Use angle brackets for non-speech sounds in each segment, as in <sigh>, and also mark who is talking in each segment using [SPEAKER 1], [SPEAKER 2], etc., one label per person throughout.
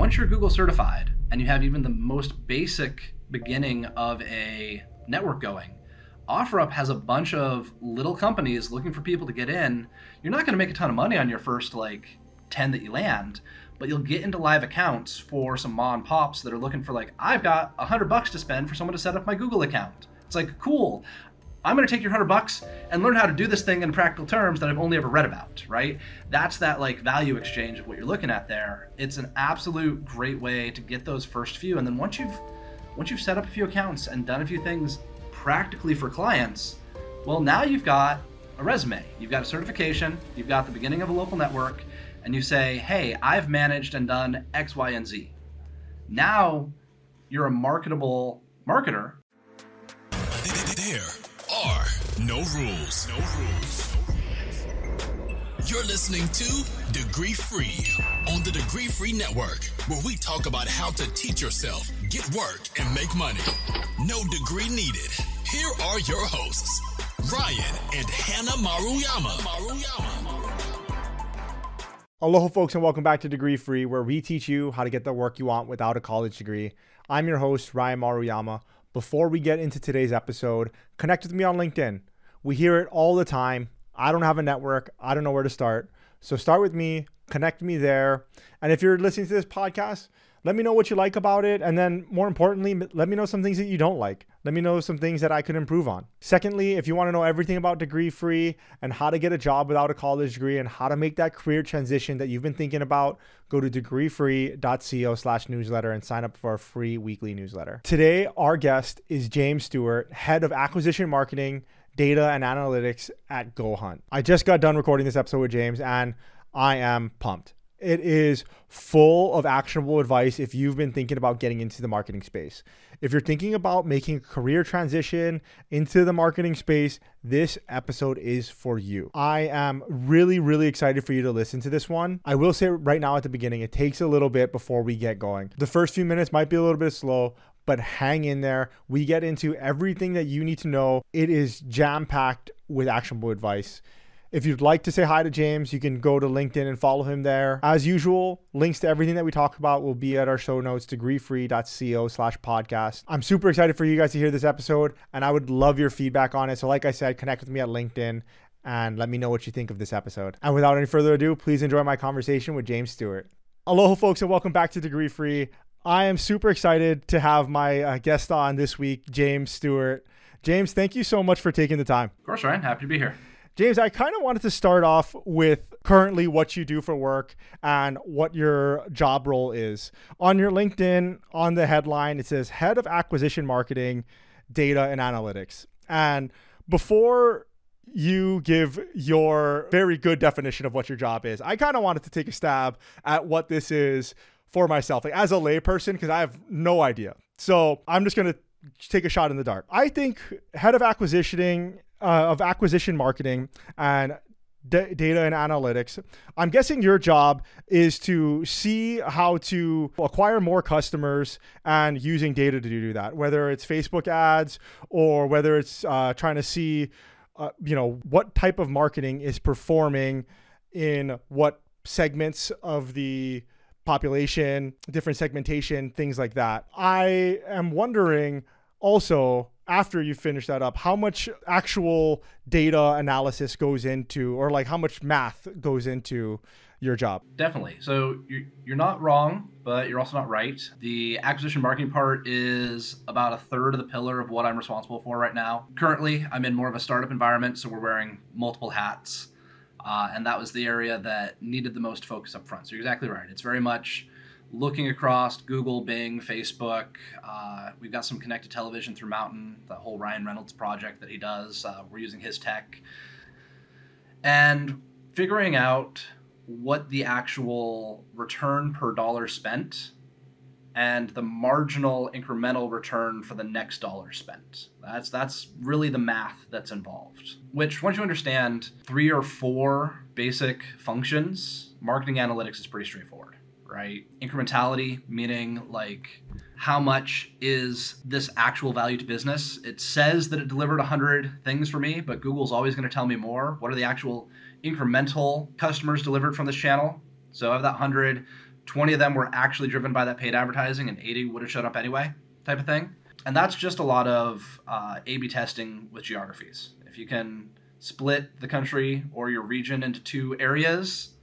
[SPEAKER 1] once you're Google certified and you have even the most basic beginning of a network going, OfferUp has a bunch of little companies looking for people to get in. You're not going to make a ton of money on your first like 10 that you land, but you'll get into live accounts for some mom and pops that are looking for like, I've got hundred bucks to spend for someone to set up my Google account. It's like, cool. I'm going to take your hundred bucks and learn how to do this thing in practical terms that I've only ever read about, right? That's that like value exchange of what you're looking at there. It's an absolute great way to get those first few, and then once you've once you've set up a few accounts and done a few things practically for clients, well, now you've got a resume, you've got a certification, you've got the beginning of a local network, and you say, "Hey, I've managed and done X, Y, and Z." Now you're a marketable marketer.
[SPEAKER 2] There no rules. No rules. You're listening to Degree Free on the Degree Free Network, where we talk about how to teach yourself, get work, and make money. No degree needed. Here are your hosts, Ryan and Hannah Maruyama. Maruyama.
[SPEAKER 3] Aloha, folks, and welcome back to Degree Free, where we teach you how to get the work you want without a college degree. I'm your host, Ryan Maruyama. Before we get into today's episode, connect with me on LinkedIn. We hear it all the time. I don't have a network, I don't know where to start. So start with me, connect me there. And if you're listening to this podcast, let me know what you like about it. And then, more importantly, let me know some things that you don't like. Let me know some things that I could improve on. Secondly, if you want to know everything about Degree Free and how to get a job without a college degree and how to make that career transition that you've been thinking about, go to degreefree.co slash newsletter and sign up for a free weekly newsletter. Today, our guest is James Stewart, head of acquisition marketing, data, and analytics at Go Hunt. I just got done recording this episode with James and I am pumped. It is full of actionable advice if you've been thinking about getting into the marketing space. If you're thinking about making a career transition into the marketing space, this episode is for you. I am really, really excited for you to listen to this one. I will say right now at the beginning, it takes a little bit before we get going. The first few minutes might be a little bit slow, but hang in there. We get into everything that you need to know. It is jam packed with actionable advice. If you'd like to say hi to James, you can go to LinkedIn and follow him there. As usual, links to everything that we talk about will be at our show notes, degreefree.co slash podcast. I'm super excited for you guys to hear this episode, and I would love your feedback on it. So, like I said, connect with me at LinkedIn and let me know what you think of this episode. And without any further ado, please enjoy my conversation with James Stewart. Aloha, folks, and welcome back to Degree Free. I am super excited to have my uh, guest on this week, James Stewart. James, thank you so much for taking the time.
[SPEAKER 1] Of course, Ryan. Happy to be here.
[SPEAKER 3] James, I kind of wanted to start off with currently what you do for work and what your job role is. On your LinkedIn, on the headline, it says Head of Acquisition Marketing, Data and Analytics. And before you give your very good definition of what your job is, I kind of wanted to take a stab at what this is for myself, like as a layperson, because I have no idea. So I'm just going to take a shot in the dark. I think head of acquisitioning uh, of acquisition marketing and d- data and analytics. I'm guessing your job is to see how to acquire more customers and using data to do that, whether it's Facebook ads or whether it's uh, trying to see, uh, you know, what type of marketing is performing in what segments of the population, different segmentation, things like that. I am wondering also after you finish that up how much actual data analysis goes into or like how much math goes into your job?
[SPEAKER 1] Definitely. So you're, you're not wrong but you're also not right. The acquisition marketing part is about a third of the pillar of what i'm responsible for right now. Currently i'm in more of a startup environment so we're wearing multiple hats uh, and that was the area that needed the most focus up front so you're exactly right it's very much looking across Google, Bing, Facebook. Uh, we've got some connected television through MNTN, the whole Ryan Reynolds project that he does. Uh, we're using his tech. And figuring out what the actual return per dollar spent and the marginal incremental return for the next dollar spent. That's that's really the math that's involved. Which once you understand three or four basic functions, marketing analytics is pretty straightforward right? Incrementality, meaning like how much is this actual value to business? It says that it delivered 100 things for me, but Google's always going to tell me more. What are the actual incremental customers delivered from this channel? So of that 100, 20 of them were actually driven by that paid advertising, and 80 would have showed up anyway, type of thing. And that's just a lot of uh, A B testing with geographies. If you can split the country or your region into two areas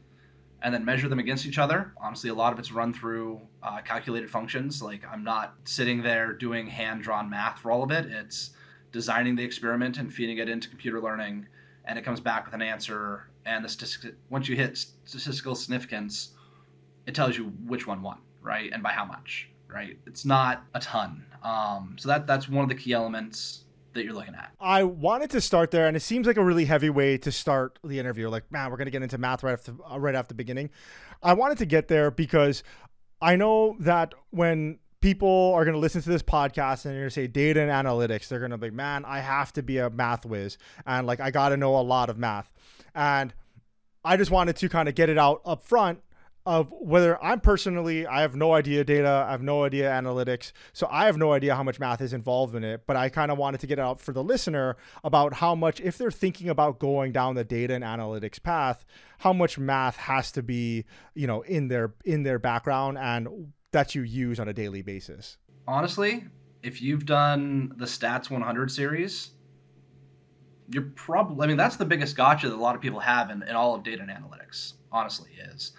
[SPEAKER 1] and then measure them against each other, honestly, a lot of it's run through uh, calculated functions. Like, I'm not sitting there doing hand drawn math for all of it. It's designing the experiment and feeding it into computer learning, and it comes back with an answer. And the statistic, once you hit statistical significance, it tells you which one won, right, and by how much, right? It's not a ton. Um, so that that's one of the key elements that you're looking at.
[SPEAKER 3] I wanted to start there, and it seems like a really heavy way to start the interview. Like, man, we're gonna get into math right after uh, right after the beginning. I wanted to get there because I know that when people are going to listen to this podcast and they're going to say data and analytics, they're going to be, man, I have to be a math whiz. And like, I got to know a lot of math. And I just wanted to kind of get it out up front of whether I'm personally, I have no idea data, I have no idea analytics. So I have no idea how much math is involved in it. But I kind of wanted to get out for the listener about how much, if they're thinking about going down the data and analytics path, how much math has to be, you know, in their in their background and that you use on a daily basis?
[SPEAKER 1] Honestly, if you've done the Stats 100 series, you're probably, I mean, that's the biggest gotcha that a lot of people have in, in all of data and analytics, honestly, is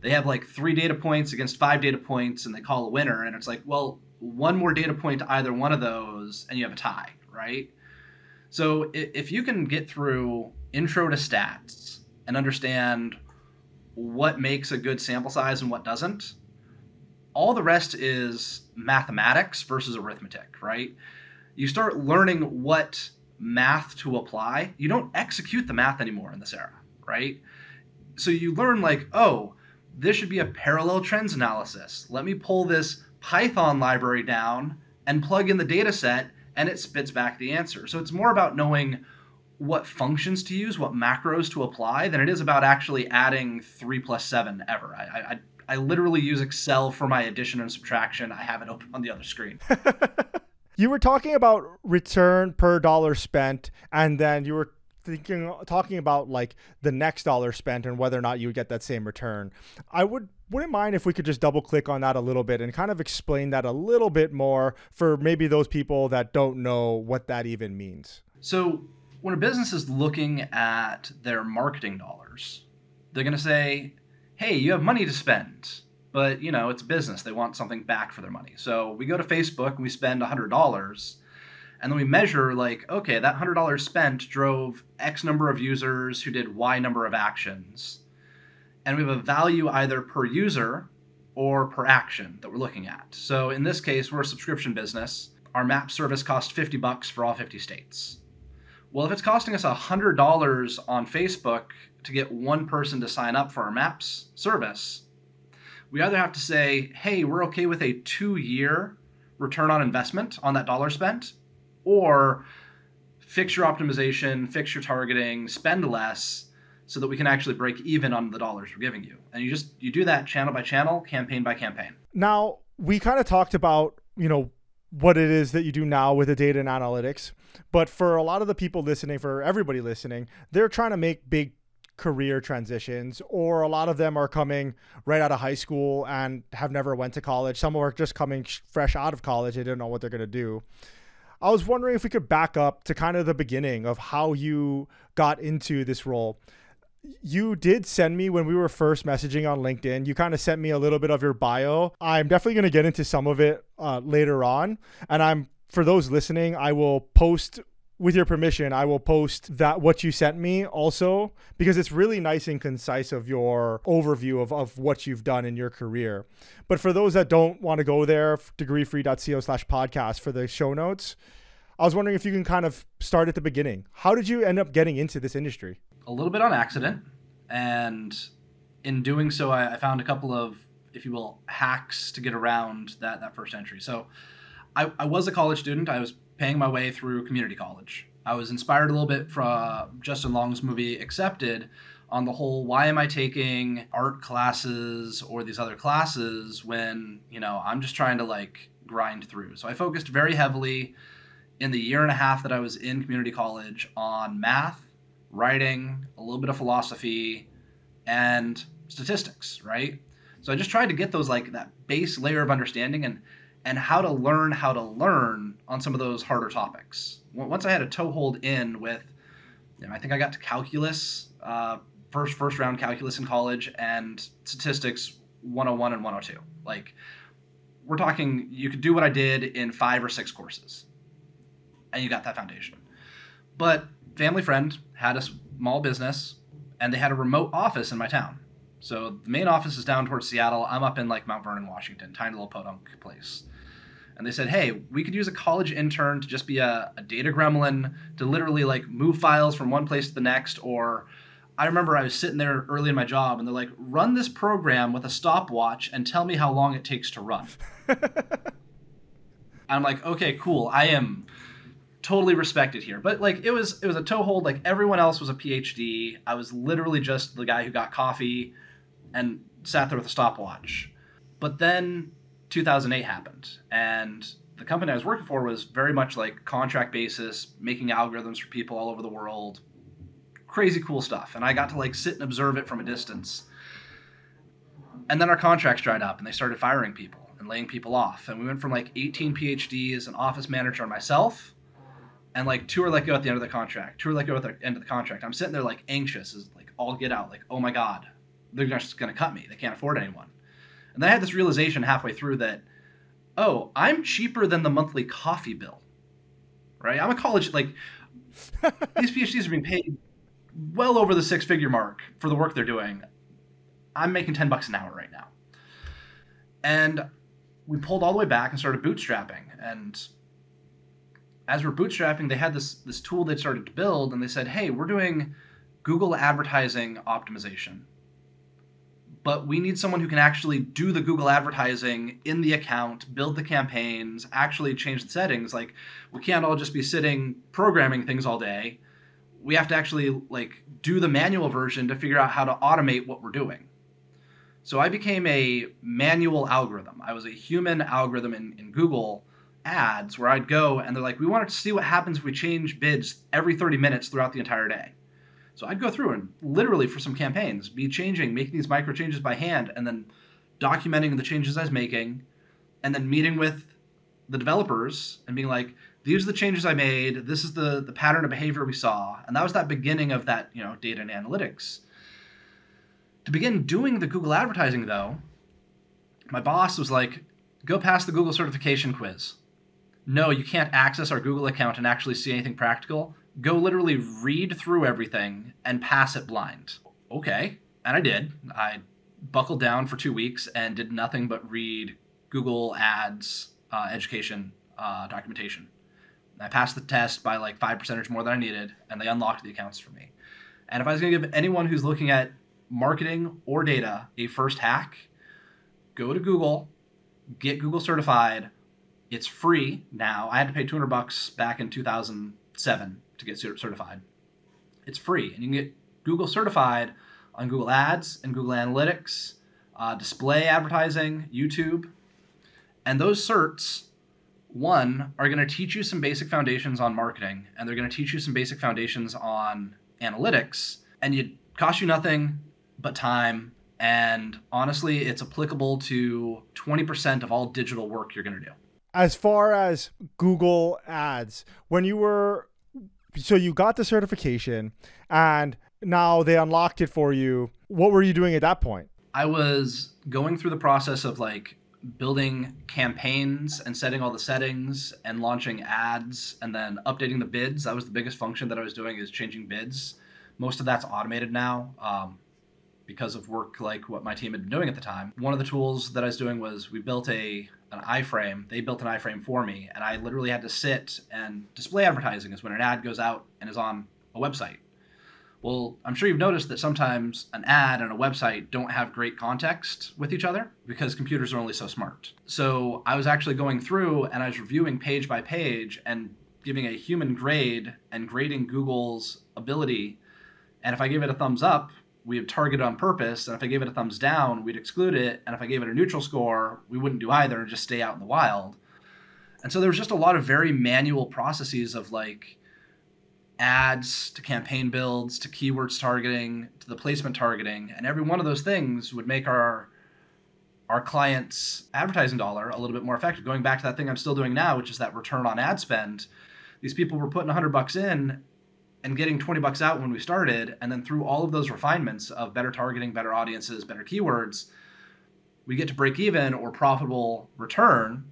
[SPEAKER 1] they have like three data points against five data points and they call a winner. And it's like, well, one more data point to either one of those and you have a tie, right? So if you can get through intro to stats and understand what makes a good sample size and what doesn't, all the rest is mathematics versus arithmetic, right? You start learning what math to apply. You don't execute the math anymore in this era, right? So you learn, like, oh, this should be a parallel trends analysis. Let me pull this Python library down and plug in the data set, and it spits back the answer. So it's more about knowing what functions to use, what macros to apply, than it is about actually adding three plus seven ever. I, I, I literally use Excel for my addition and subtraction. I have it open on the other screen. <laughs>
[SPEAKER 3] you were talking about return per dollar spent, and then you were thinking talking about like the next dollar spent and whether or not you would get that same return. I would wouldn't mind if we could just double click on that a little bit and kind of explain that a little bit more for maybe those people that don't know what that even means.
[SPEAKER 1] So when a business is looking at their marketing dollars, they're going to say, hey, you have money to spend. But, you know, it's business. They want something back for their money. So we go to Facebook and we spend $100. And then we measure, like, okay, that $100 spent drove X number of users who did Y number of actions. And we have a value either per user or per action that we're looking at. So in this case, we're a subscription business. Our map service costs 50 bucks for all 50 states. Well, if it's costing us $100 on Facebook to get one person to sign up for our maps service, we either have to say, hey, we're okay with a two year return on investment on that dollar spent, or fix your optimization, fix your targeting, spend less so that we can actually break even on the dollars we're giving you. And you just you do that channel by channel, campaign by campaign.
[SPEAKER 3] Now, we kind of talked about, you know, what it is that you do now with the data and analytics. But for a lot of the people listening, for everybody listening, they're trying to make big career transitions or a lot of them are coming right out of high school and have never went to college some are just coming fresh out of college they don't know what they're going to do i was wondering if we could back up to kind of the beginning of how you got into this role you did send me when we were first messaging on LinkedIn. You kind of sent me a little bit of your bio. I'm definitely going to get into some of it uh, later on. And I'm, for those listening, I will post with your permission, I will post that what you sent me also because it's really nice and concise of your overview of, of what you've done in your career. But for those that don't want to go there, degreefree.co slash podcast for the show notes, I was wondering if you can kind of start at the beginning. How did you end up getting into this industry?
[SPEAKER 1] a little bit on accident, and in doing so, I, I found a couple of, if you will, hacks to get around that that first entry. So, I, I was a college student. I was paying my way through community college. I was inspired a little bit from uh, Justin Long's movie Accepted on the whole why am I taking art classes or these other classes when, you know, I'm just trying to like grind through. So I focused very heavily in the year and a half that I was in community college on math writing, a little bit of philosophy, and statistics, right? So I just tried to get those like that base layer of understanding and and how to learn how to learn on some of those harder topics. Once I had a toehold in with, you know, I think I got to calculus, uh, first first round calculus in college, and statistics 101 and 102. Like we're talking, you could do what I did in five or six courses, and you got that foundation. But family friend had a small business, and they had a remote office in my town. So the main office is down towards Seattle. I'm up in like Mount Vernon, Washington, tiny little podunk place. And they said, hey, we could use a college intern to just be a, a data gremlin to literally like move files from one place to the next. Or I remember I was sitting there early in my job and they're like, run this program with a stopwatch and tell me how long it takes to run. <laughs> I'm like, okay, cool. I am totally respected here. But like it was it was a toehold. Like everyone else was a PhD. I was literally just the guy who got coffee and sat there with a stopwatch. But then 2008 happened, and the company I was working for was very much like contract basis, making algorithms for people all over the world. Crazy cool stuff. And I got to like sit and observe it from a distance. And then our contracts dried up and they started firing people and laying people off. And we went from like 18 PhDs, an office manager, myself, and like two are let go at the end of the contract. Two are let go at the end of the contract. I'm sitting there like anxious, as like all get out, like, oh my God, they're just gonna cut me. They can't afford anyone. And then I had this realization halfway through that, oh, I'm cheaper than the monthly coffee bill. Right? I'm a college like <laughs> these PhDs are being paid well over the six figure mark for the work they're doing. I'm making 10 bucks an hour right now. And we pulled all the way back and started bootstrapping. And as we're bootstrapping, they had this this tool they started to build, and they said, "Hey, we're doing Google advertising optimization, but we need someone who can actually do the Google advertising in the account, build the campaigns, actually change the settings. Like, we can't all just be sitting programming things all day. We have to actually like do the manual version to figure out how to automate what we're doing." So I became a manual algorithm. I was a human algorithm in, in Google ads where I'd go and they're like, we wanted to see what happens if we change bids every 30 minutes throughout the entire day. So I'd go through and literally for some campaigns be changing, making these micro changes by hand, and then documenting the changes I was making, and then meeting with the developers and being like, these are the changes I made. This is the the pattern of behavior we saw, and that was that beginning of that you know data and analytics. To begin doing the Google advertising though, my boss was like, go pass the Google certification quiz no, you can't access our Google account and actually see anything practical. Go literally read through everything and pass it blind. Okay. And I did. I buckled down for two weeks and did nothing but read Google Ads uh, education uh, documentation. I passed the test by like five percentage more than I needed, and they unlocked the accounts for me. And if I was going to give anyone who's looking at marketing or data a first hack, go to Google, get Google certified, it's free now. I had to pay 200 bucks back in 2007 to get certified. It's free, and you can get Google certified on Google Ads and Google Analytics, uh, display advertising, YouTube, and those certs. One are going to teach you some basic foundations on marketing, and they're going to teach you some basic foundations on analytics, and it costs you nothing but time. And honestly, it's applicable to 20% of all digital work you're going to do
[SPEAKER 3] as far as Google Ads, when you were so you got the certification and now they unlocked it for you. What were you doing at that point?
[SPEAKER 1] I was going through the process of like building campaigns and setting all the settings and launching ads and then updating the bids. That was the biggest function that I was doing is changing bids. Most of that's automated now. Um, because of work like what my team had been doing at the time. One of the tools that I was doing was we built a an iframe. They built an iframe for me, and I literally had to sit and display advertising is when an ad goes out and is on a website. Well, I'm sure you've noticed that sometimes an ad and a website don't have great context with each other because computers are only so smart. So I was actually going through and I was reviewing page by page and giving a human grade and grading Google's ability. And if I give it a thumbs up, we would target on purpose. And if I gave it a thumbs down, we'd exclude it. And if I gave it a neutral score, we wouldn't do either and just stay out in the wild. And so there was just a lot of very manual processes of like ads to campaign builds to keywords targeting to the placement targeting. And every one of those things would make our our clients' advertising dollar a little bit more effective. Going back to that thing I'm still doing now, which is that return on ad spend. These people were putting 100 bucks in and getting 20 bucks out when we started, and then through all of those refinements of better targeting, better audiences, better keywords, we get to break even or profitable return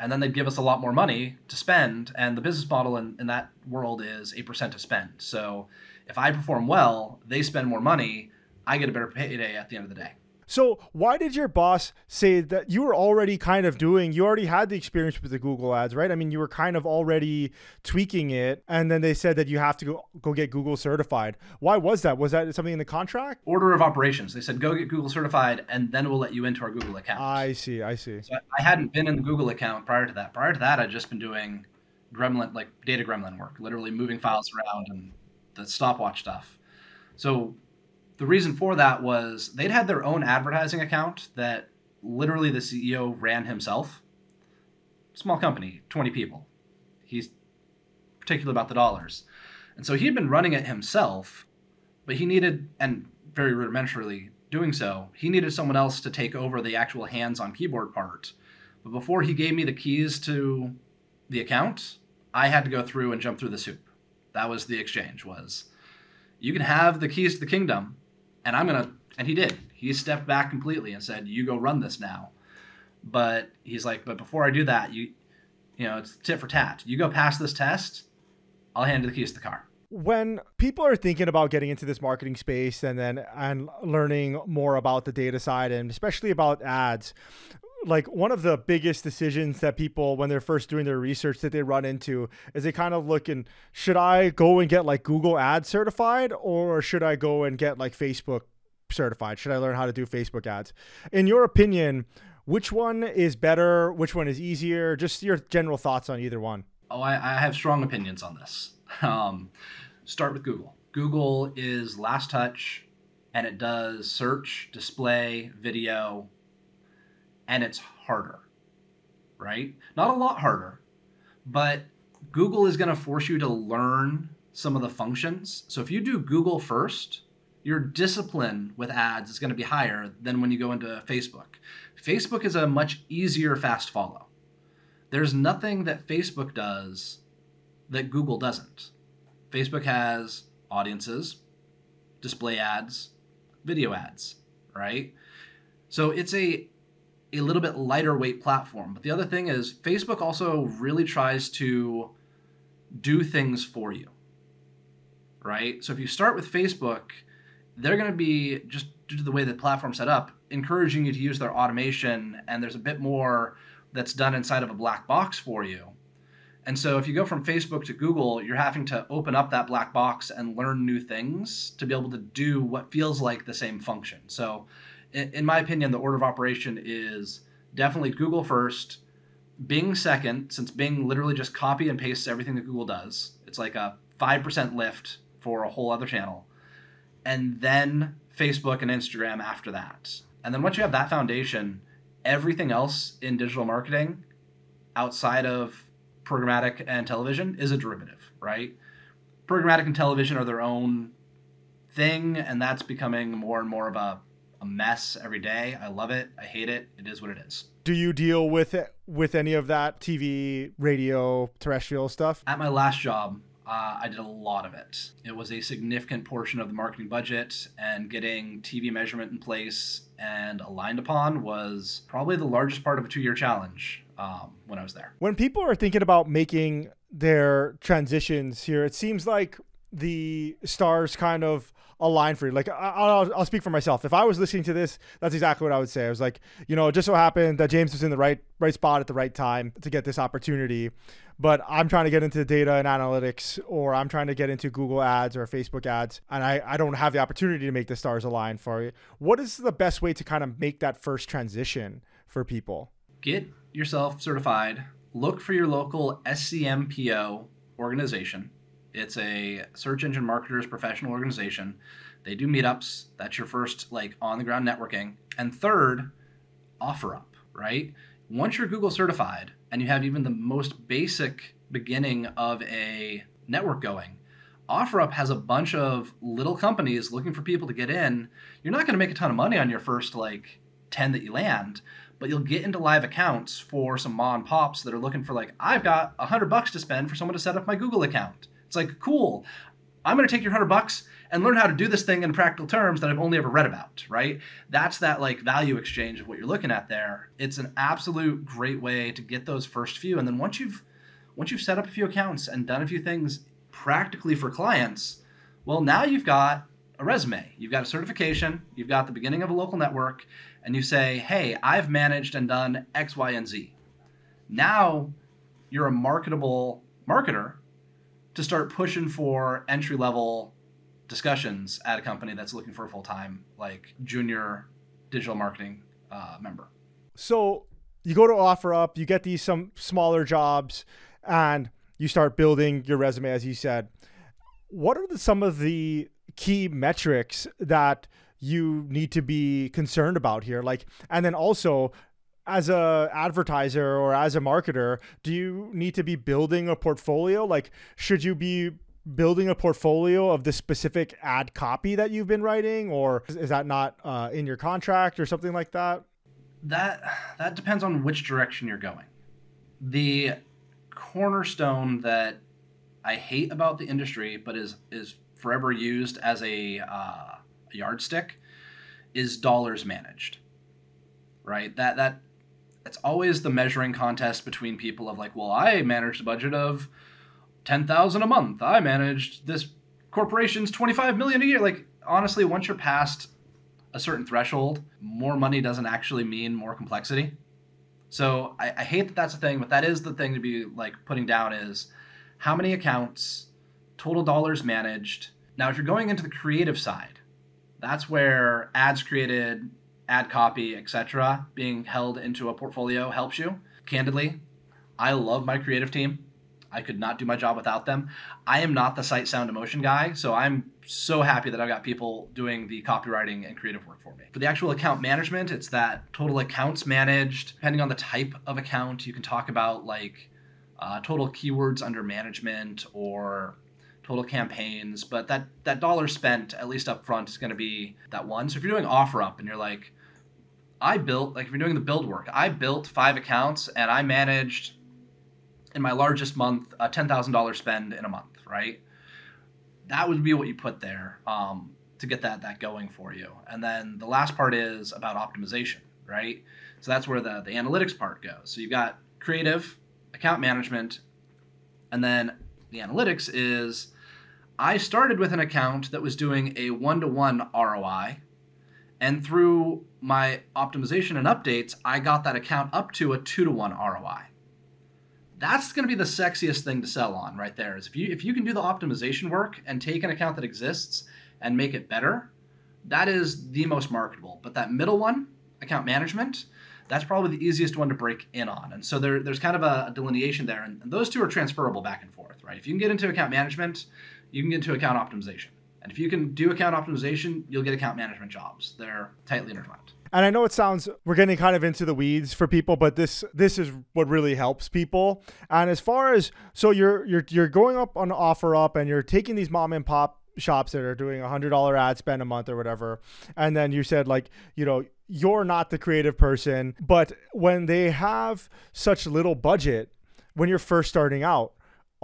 [SPEAKER 1] and then they'd give us a lot more money to spend and the business model in, in that world is 8% to spend. So if i perform well they spend more money i get a better payday at the end of the day
[SPEAKER 3] so why did your boss say that you were already kind of doing you already had the experience with the Google ads, right? I mean, you were kind of already tweaking it and then they said that you have to go go get Google certified. Why was that? Was that something in the contract?
[SPEAKER 1] Order of operations. They said go get Google certified and then we'll let you into our Google account.
[SPEAKER 3] I see, I see.
[SPEAKER 1] So I hadn't been in the Google account prior to that. Prior to that, I'd just been doing gremlin like data gremlin work, literally moving files around and the stopwatch stuff. So the reason for that was they'd had their own advertising account that literally the CEO ran himself. Small company, 20 people. He's particular about the dollars. And so he had been running it himself, but he needed, and very rudimentarily doing so, he needed someone else to take over the actual hands on keyboard part. But before he gave me the keys to the account, I had to go through and jump through the soup. That was the exchange was you can have the keys to the kingdom, and I'm gonna and he did. He stepped back completely and said, "You go run this now." But he's like, "But before I do that, you, you know, it's tit for tat. You go pass this test, I'll hand you the keys to the car."
[SPEAKER 3] When people are thinking about getting into this marketing space and then and learning more about the data side and especially about ads, like one of the biggest decisions that people when they're first doing their research that they run into is they kind of look and should I go and get like Google Ads certified or should I go and get like Facebook certified? Should I learn how to do Facebook ads? In your opinion, which one is better? Which one is easier? Just your general thoughts on either one.
[SPEAKER 1] Oh, I, I have strong opinions on this. <laughs> Um, start with Google. Google is last touch and it does search, display, video, and it's harder, right? Not a lot harder, but Google is going to force you to learn some of the functions. So if you do Google first, your discipline with ads is going to be higher than when you go into Facebook. Facebook is a much easier fast follow. There's nothing that Facebook does that Google doesn't. Facebook has audiences, display ads, video ads, right? So it's a a little bit lighter weight platform. But the other thing is, Facebook also really tries to do things for you, right? So if you start with Facebook, they're going to be just due to the way the platform's set up, encouraging you to use their automation, and there's a bit more that's done inside of a black box for you. And so if you go from Facebook to Google, you're having to open up that black box and learn new things to be able to do what feels like the same function. So in my opinion, the order of operation is definitely Google first, Bing second, since Bing literally just copy and pastes everything that Google does. It's like a 5% lift for a whole other channel. And then Facebook and Instagram after that. And then once you have that foundation, everything else in digital marketing outside of programmatic and television is a derivative, right? Programmatic and television are their own thing, and that's becoming more and more of a a mess every day. I love it. I hate it. It is what it is.
[SPEAKER 3] Do you deal with it with any of that TV, radio, terrestrial stuff?
[SPEAKER 1] At my last job, uh, I did a lot of it. It was a significant portion of the marketing budget, and getting TV measurement in place and aligned upon was probably the largest part of a two year challenge um, when I was there.
[SPEAKER 3] When people are thinking about making their transitions here, it seems like the stars kind of a line for you. Like I'll, I'll speak for myself. If I was listening to this, that's exactly what I would say. I was like, you know, it just so happened that James was in the right right spot at the right time to get this opportunity. But I'm trying to get into data and analytics, or I'm trying to get into Google ads or Facebook ads, and I, I don't have the opportunity to make the stars align for you. What is the best way to kind of make that first transition for people?
[SPEAKER 1] Get yourself certified. Look for your local SEMPO organization it's a search engine marketers professional organization. They do meetups. That's your first like on the ground networking. And third, OfferUp, right? Once you're Google certified and you have even the most basic beginning of a network going, OfferUp has a bunch of little companies looking for people to get in. You're not going to make a ton of money on your first like 10 that you land, but you'll get into live accounts for some mom and pops that are looking for like, I've got a hundred bucks to spend for someone to set up my Google account. It's like, cool. I'm going to take your hundred bucks and learn how to do this thing in practical terms that I've only ever read about, right? That's that like value exchange of what you're looking at there. It's an absolute great way to get those first few. And then once you've once you've set up a few accounts and done a few things practically for clients, well, now you've got a resume, you've got a certification, you've got the beginning of a local network, and you say, hey, I've managed and done X, Y, and Z. Now you're a marketable marketer to start pushing for entry level discussions at a company that's looking for a full time, like junior digital marketing uh, member.
[SPEAKER 3] So you go to OfferUp, you get these some smaller jobs, and you start building your resume, as you said. What are the, some of the key metrics that you need to be concerned about here? Like, and then also, as a advertiser or as a marketer, do you need to be building a portfolio? Like, should you be building a portfolio of the specific ad copy that you've been writing, or is that not uh, in your contract or something like that?
[SPEAKER 1] That that depends on which direction you're going. The cornerstone that I hate about the industry, but is is forever used as a, uh, yardstick, is dollars managed. Right. That that it's always the measuring contest between people of like, well, I managed a budget of ten thousand a month. I managed this corporation's twenty five million a year. Like honestly, once you're past a certain threshold, more money doesn't actually mean more complexity. So I, I hate that that's a thing, but that is the thing to be like putting down is how many accounts, total dollars managed. Now, if you're going into the creative side, that's where ads created, ad copy, etc., being held into a portfolio helps you. Candidly, I love my creative team. I could not do my job without them. I am not the sight, sound, emotion guy, so I'm so happy that I've got people doing the copywriting and creative work for me. For the actual account management, it's that total accounts managed. Depending on the type of account, you can talk about like uh, total keywords under management or total campaigns. But that that dollar spent, at least up front, is going to be that one. So if you're doing OfferUp and you're like, I built like if you're doing the build work, I built five accounts and I managed in my largest month a ten thousand dollar spend in a month, right? That would be what you put there um, to get that that going for you. And then the last part is about optimization, right? So that's where the the analytics part goes. So you've got creative, account management, and then the analytics is I started with an account that was doing a one to one ROI. And through my optimization and updates, I got that account up to a two to one ROI that's going to be the sexiest thing to sell on right there is if you if you can do the optimization work and take an account that exists and make it better that is the most marketable. But that middle one account management that's probably the easiest one to break in on. And so there, there's kind of a, delineation there and those two are transferable back and forth right? If you can get into account management you can get into account optimization and if you can do account optimization you'll get account management jobs. They're tightly intertwined.
[SPEAKER 3] And I know it sounds we're getting kind of into the weeds for people, but this this is what really helps people. And as far as so you're you're you're going up on OfferUp and you're taking these mom and pop shops that are doing a hundred dollar ad spend a month or whatever, and then you said like you know you're not the creative person, but when they have such little budget when you're first starting out,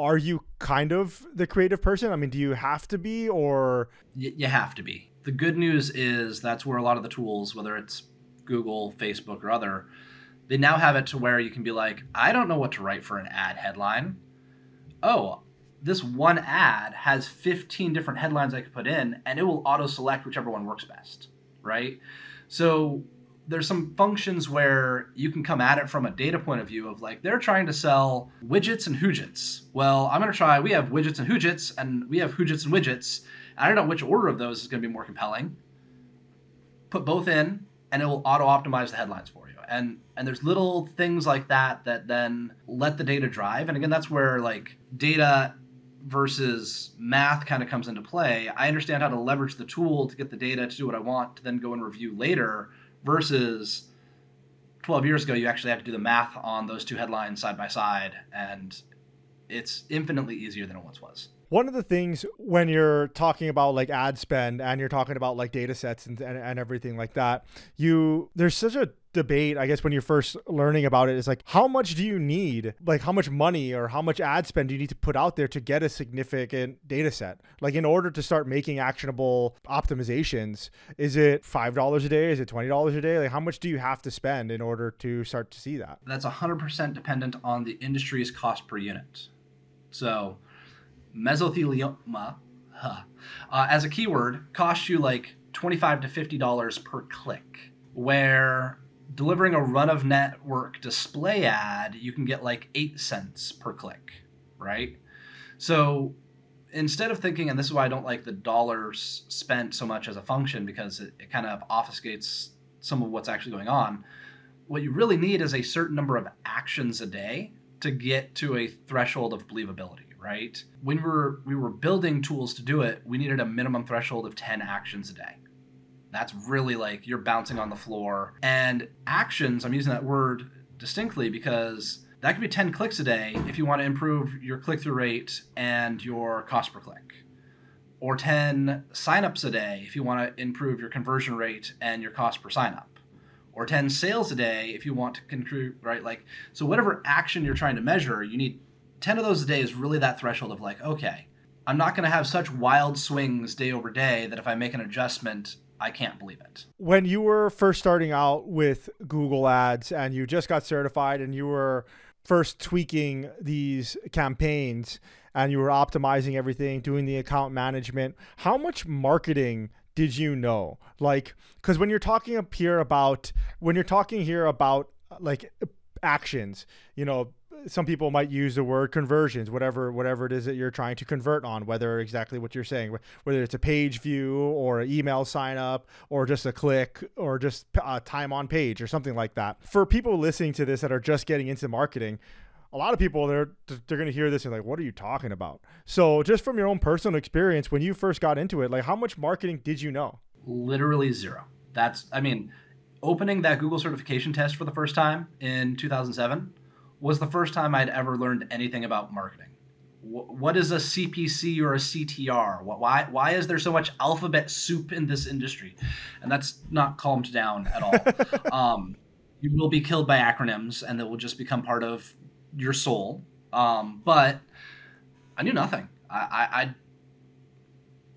[SPEAKER 3] are you kind of the creative person? I mean, do you have to be or
[SPEAKER 1] y- you have to be the good news is that's where a lot of the tools, whether it's Google, Facebook, or other, they now have it to where you can be like, I don't know what to write for an ad headline. Oh, this one ad has 15 different headlines I could put in, and it will auto select whichever one works best, right? So there's some functions where you can come at it from a data point of view of like they're trying to sell widgets and hoojits. Well, I'm going to try, we have widgets and hoojits, and we have hoojits and widgets I don't know which order of those is going to be more compelling. Put both in, and it will auto optimize the headlines for you. And and there's little things like that that then let the data drive. And again, that's where like data versus math kind of comes into play. I understand how to leverage the tool to get the data to do what I want to then go and review later versus 12 years ago you actually had to do the math on those two headlines side by side and it's infinitely easier than it once was.
[SPEAKER 3] One of the things when you're talking about like ad spend and you're talking about like data sets and, and, and everything like that, you there's such a debate, I guess, when you're first learning about it is like, how much do you need? Like, how much money or how much ad spend do you need to put out there to get a significant data set? Like, in order to start making actionable optimizations, is it $5 a day? Is it $20 a day? Like, how much do you have to spend in order to start to see that?
[SPEAKER 1] That's 100% dependent on the industry's cost per unit. So, mesothelioma, huh, uh, as a keyword, costs you like 25 to $50 per click, where delivering a run of network display ad, you can get like eight cents per click, right? So instead of thinking, and this is why I don't like the dollars spent so much as a function because it, it kind of obfuscates some of what's actually going on. What you really need is a certain number of actions a day to get to a threshold of believability, right? When we were we were building tools to do it, we needed a minimum threshold of 10 actions a day. That's really like you're bouncing on the floor. And actions, I'm using that word distinctly because that could be 10 clicks a day if you want to improve your click through rate and your cost per click. Or 10 signups a day if you want to improve your conversion rate and your cost per signup. Or 10 sales a day if you want to contribute, right? Like, so whatever action you're trying to measure, you need 10 of those a day is really that threshold of like, okay, I'm not going to have such wild swings day over day that if I make an adjustment, I can't believe it.
[SPEAKER 3] When you were first starting out with Google Ads and you just got certified and you were first tweaking these campaigns and you were optimizing everything, doing the account management, how much marketing did you know? Like, because when you're talking up here about, when you're talking here about like actions, you know, some people might use the word conversions, whatever whatever it is that you're trying to convert on, whether exactly what you're saying, whether it's a page view or an email sign up or just a click or just uh, time on page or something like that. For people listening to this that are just getting into marketing, a lot of people they're they're going to hear this and like what are you talking about? So just from your own personal experience when you first got into it like how much marketing did you know?
[SPEAKER 1] Literally zero. That's i mean opening that google certification test for the first time in 2007 was the first time I'd ever learned anything about marketing. What is a CPC or a CTR? Why why is there so much alphabet soup in this industry? And that's not calmed down at all. <laughs> um, you will be killed by acronyms, and it will just become part of your soul. Um, but I knew nothing. I, I, I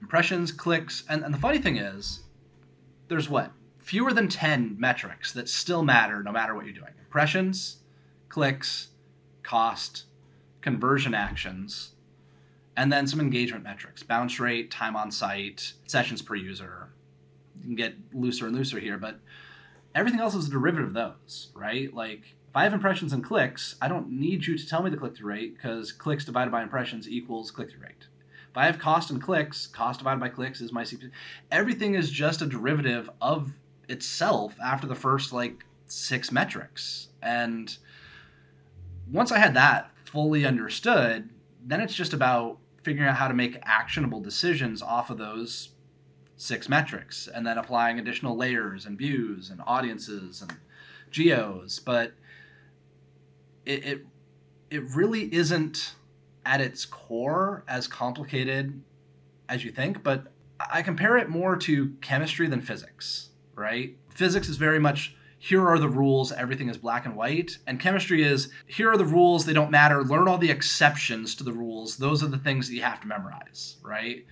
[SPEAKER 1] impressions, clicks, and, and the funny thing is, there's what fewer than ten metrics that still matter no matter what you're doing. Impressions, clicks, cost, conversion actions, and then some engagement metrics bounce rate, time on site, sessions per user. You can get looser and looser here, but everything else is a derivative of those, right? Like if I have impressions and clicks, I don't need you to tell me the click through rate because clicks divided by impressions equals click through rate. If I have cost and clicks, cost divided by clicks is my CPC. Everything is just a derivative of itself after the first like six metrics. And once I had that fully understood, then it's just about figuring out how to make actionable decisions off of those six metrics and then applying additional layers and views and audiences and geos. But it, it, it really isn't at its core as complicated as you think, but I compare it more to chemistry than physics, right? Physics is very much here are the rules, everything is black and white. And chemistry is here are the rules, they don't matter. Learn all the exceptions to the rules. Those are the things that you have to memorize, right?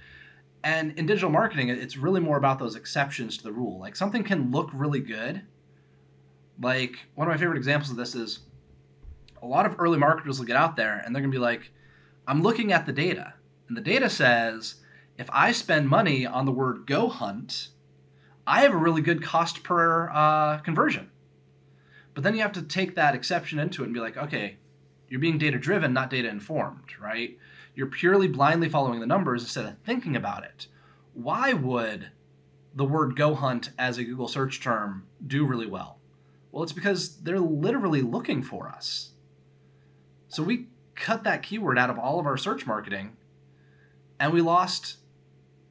[SPEAKER 1] And in digital marketing, it's really more about those exceptions to the rule. Like something can look really good. Like one of my favorite examples of this is a lot of early marketers will get out there and they're going to be like, I'm looking at the data. And the data says if I spend money on the word go hunt, I have a really good cost per uh, conversion. But then you have to take that exception into it and be like, okay, you're being data driven, not data informed, right? You're purely blindly following the numbers instead of thinking about it. Why would the word go hunt as a Google search term do really well? Well, it's because they're literally looking for us. So we cut that keyword out of all of our search marketing and we lost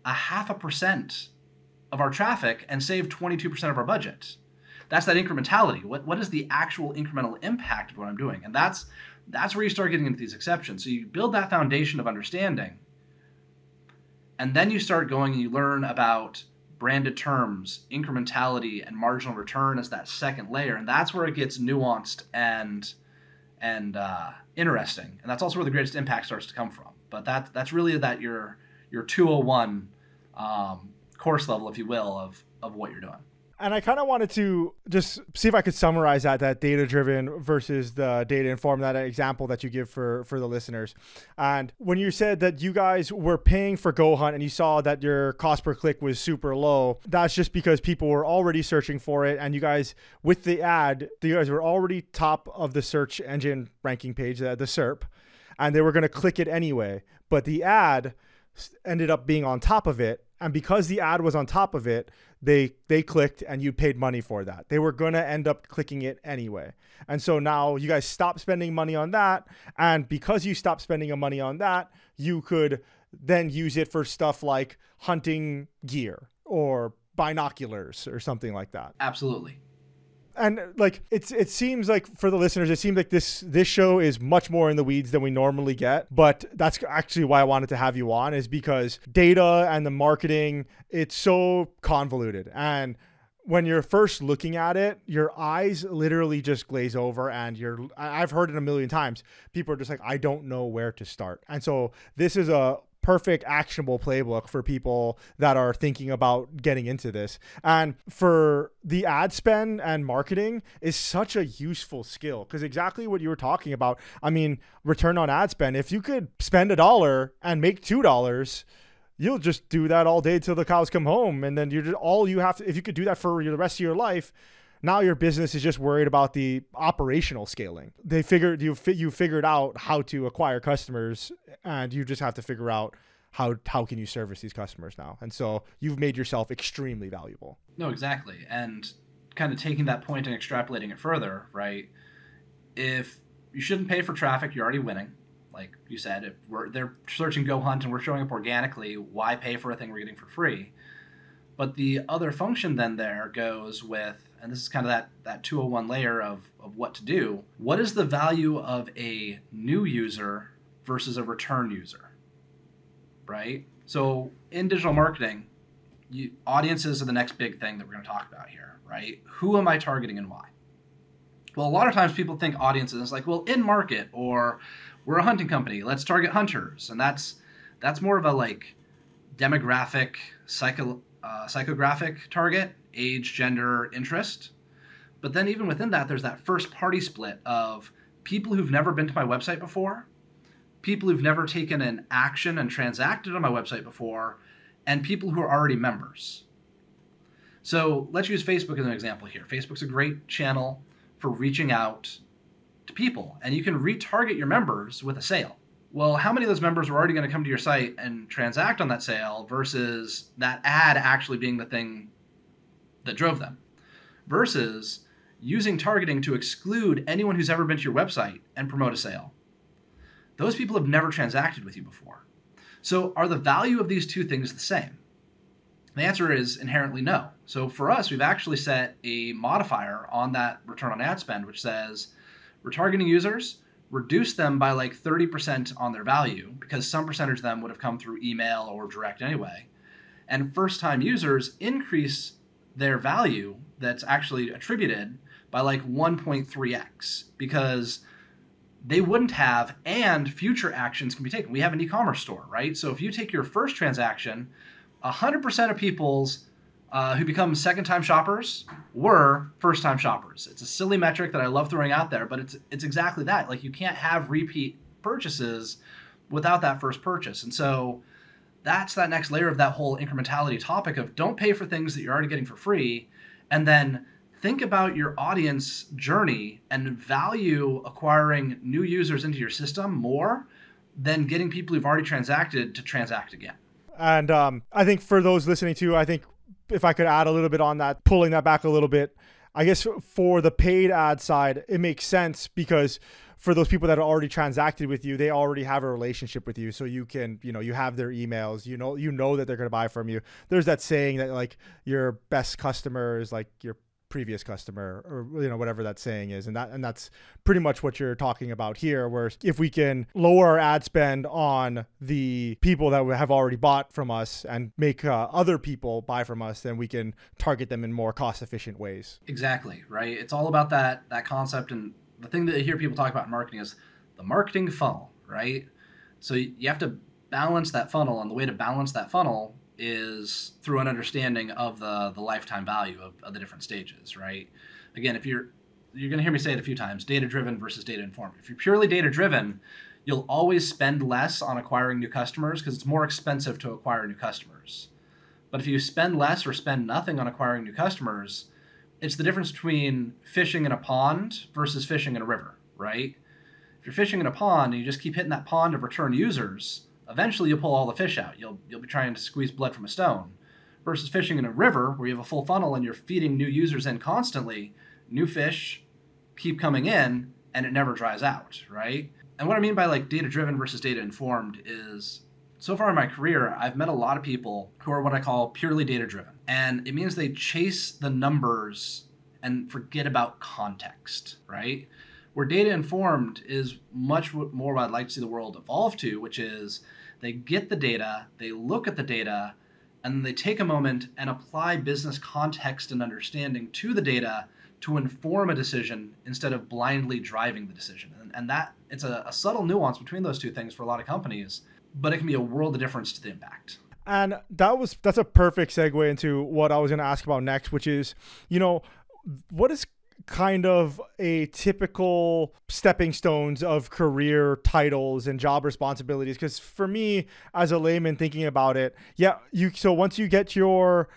[SPEAKER 1] a half a percent of our traffic and save 22% of our budget. That's that incrementality. What, what is the actual incremental impact of what I'm doing? And that's that's where you start getting into these exceptions. So you build that foundation of understanding, And then you start going and you learn about branded terms, incrementality, and marginal return as that second layer, and that's where it gets nuanced and and uh, interesting. And that's also where the greatest impact starts to come from. But that that's really that your your 201 um, course level, if you will, of of what you're doing
[SPEAKER 3] and I kind of wanted to just see if I could summarize that that data driven versus the data informed that example that you give for for the listeners. And when you said that you guys were paying for Go Hunt and you saw that your cost per click was super low, that's just because people were already searching for it and you guys with the ad, you guys were already top of the search engine ranking page, the, the SERP, and they were going to click it anyway. But the ad ended up being on top of it and because the ad was on top of it they they clicked and you paid money for that. They were going to end up clicking it anyway. And so now you guys stop spending money on that. And because you stop spending money on that you could then use it for stuff like hunting gear or binoculars or something like that.
[SPEAKER 1] Absolutely
[SPEAKER 3] and like it's it seems like for the listeners it seems like this this show is much more in the weeds than we normally get but that's actually why i wanted to have you on is because data and the marketing it's so convoluted and when you're first looking at it, your eyes literally just glaze over, and you're. I've heard it a million times. People are just like, I don't know where to start. And so this is a perfect actionable playbook for people that are thinking about getting into this. And for the ad spend and marketing is such a useful skill because exactly what you were talking about. I mean, return on ad spend. If you could spend a dollar and make two dollars, you'll just do that all day till the cows come home, and then you're just, all you have to. If you could do that for the rest of your life, now your business is just worried about the operational scaling. They figured you you figured out how to acquire customers, and you just have to figure out how how can you service these customers now. And so you've made yourself extremely valuable.
[SPEAKER 1] No, exactly. And kind of taking that point and extrapolating it further, right? If you shouldn't pay for traffic, you're already winning. Like you said, if we're they're searching Go Hunt and we're showing up organically, why pay for a thing we're getting for free? But the other function then there goes with and this is kind of that, that 201 layer of, of what to do. What is the value of a new user versus a return user? Right? So in digital marketing, you, audiences are the next big thing that we're going to talk about here, right? Who am I targeting and why? Well, a lot of times people think audiences is like, well, in market or we're a hunting company, let's target hunters, and that's that's more of a like demographic, psycho, uh, psychographic target age, gender, interest. But then even within that, there's that first party split of people who've never been to my website before, people who've never taken an action and transacted on my website before, and people who are already members. So let's use Facebook as an example here. Facebook's a great channel for reaching out to people, and you can retarget your members with a sale. Well, how many of those members were already going to come to your site and transact on that sale versus that ad actually being the thing that drove them versus using targeting to exclude anyone who's ever been to your website and promote a sale. Those people have never transacted with you before. So, are the value of these two things the same? The answer is inherently no. So, for us, we've actually set a modifier on that return on ad spend, which says retargeting users, reduce them by like 30% on their value, because some percentage of them would have come through email or direct anyway. And first time users, increase their value that's actually attributed by like 1.3x because they wouldn't have and future actions can be taken we have an e-commerce store right so if you take your first transaction 100% of people's uh, who become second time shoppers were first time shoppers. It's a silly metric that i love throwing out there but it's it's exactly that. Like you can't have repeat purchases without that first purchase. And so that's that next layer of that whole incrementality topic of don't pay for things that you're already getting for free and then think about your audience journey and value acquiring new users into your system more than getting people who've already transacted to transact again.
[SPEAKER 3] And um, i think for those listening to i think if i could add a little bit on that pulling that back a little bit i guess for the paid ad side it makes sense because for those people that are already transacted with you, they already have a relationship with you. So you can, you know, you have their emails, you know, you know that they're going to buy from you. There's that saying that like your best customer is like your previous customer or you know whatever that saying is. And that and that's pretty much what you're talking about here where if we can lower our ad spend on the people that have already bought from us and make uh, other people buy from us then we can target them in more cost efficient ways.
[SPEAKER 1] Exactly right? It's all about that that concept. And the thing that I hear people talk about in marketing is the marketing funnel right? So you have to balance that funnel and the way to balance that funnel is through an understanding of the the lifetime value of, of the different stages, right? Again, if you're you're going to hear me say it a few times, data driven versus data informed. If you're purely data driven, you'll always spend less on acquiring new customers because it's more expensive to acquire new customers. But if you spend less or spend nothing on acquiring new customers, it's the difference between fishing in a pond versus fishing in a river, right? If you're fishing in a pond and you just keep hitting that pond of return users, eventually you'll pull all the fish out. You'll you'll be trying to squeeze blood from a stone. Versus fishing in a river where you have a full funnel and you're feeding new users in constantly, new fish keep coming in and it never dries out, right? And what I mean by like data driven versus data informed is so far in my career, I've met a lot of people who are what I call purely data driven. And it means they chase the numbers and forget about context, right? Where data informed is much more what I'd like to see the world evolve to, which is they get the data, they look at the data, and they take a moment and apply business context and understanding to the data to inform a decision instead of blindly driving the decision. And, and that it's a, a subtle nuance between those two things for a lot of companies, but it can be a world of difference to the impact.
[SPEAKER 3] And that was that's a perfect segue into what I was going to ask about next, which is, you know, what is kind of a typical stepping stones of career titles and job responsibilities. Because for me as a layman thinking about it yeah you so once you get your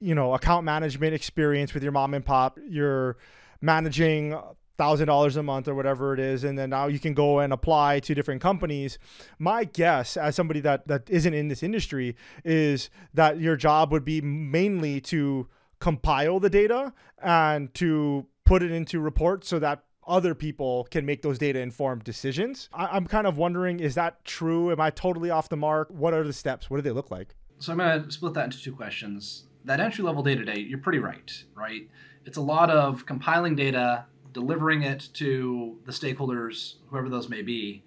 [SPEAKER 3] you know account management experience with your mom and pop you're managing thousand dollars a month or whatever it is and then now you can go and apply to different companies. My guess as somebody that that isn't in this industry is that your job would be mainly to compile the data and to put it into reports so that other people can make those data informed decisions. I- am kind of wondering, is that true? Am I totally off the mark? What are the steps? What do they look like?
[SPEAKER 1] So I'm going to split that into two questions. That entry level day to day, you're pretty right, right? It's a lot of compiling data, delivering it to the stakeholders, whoever those may be.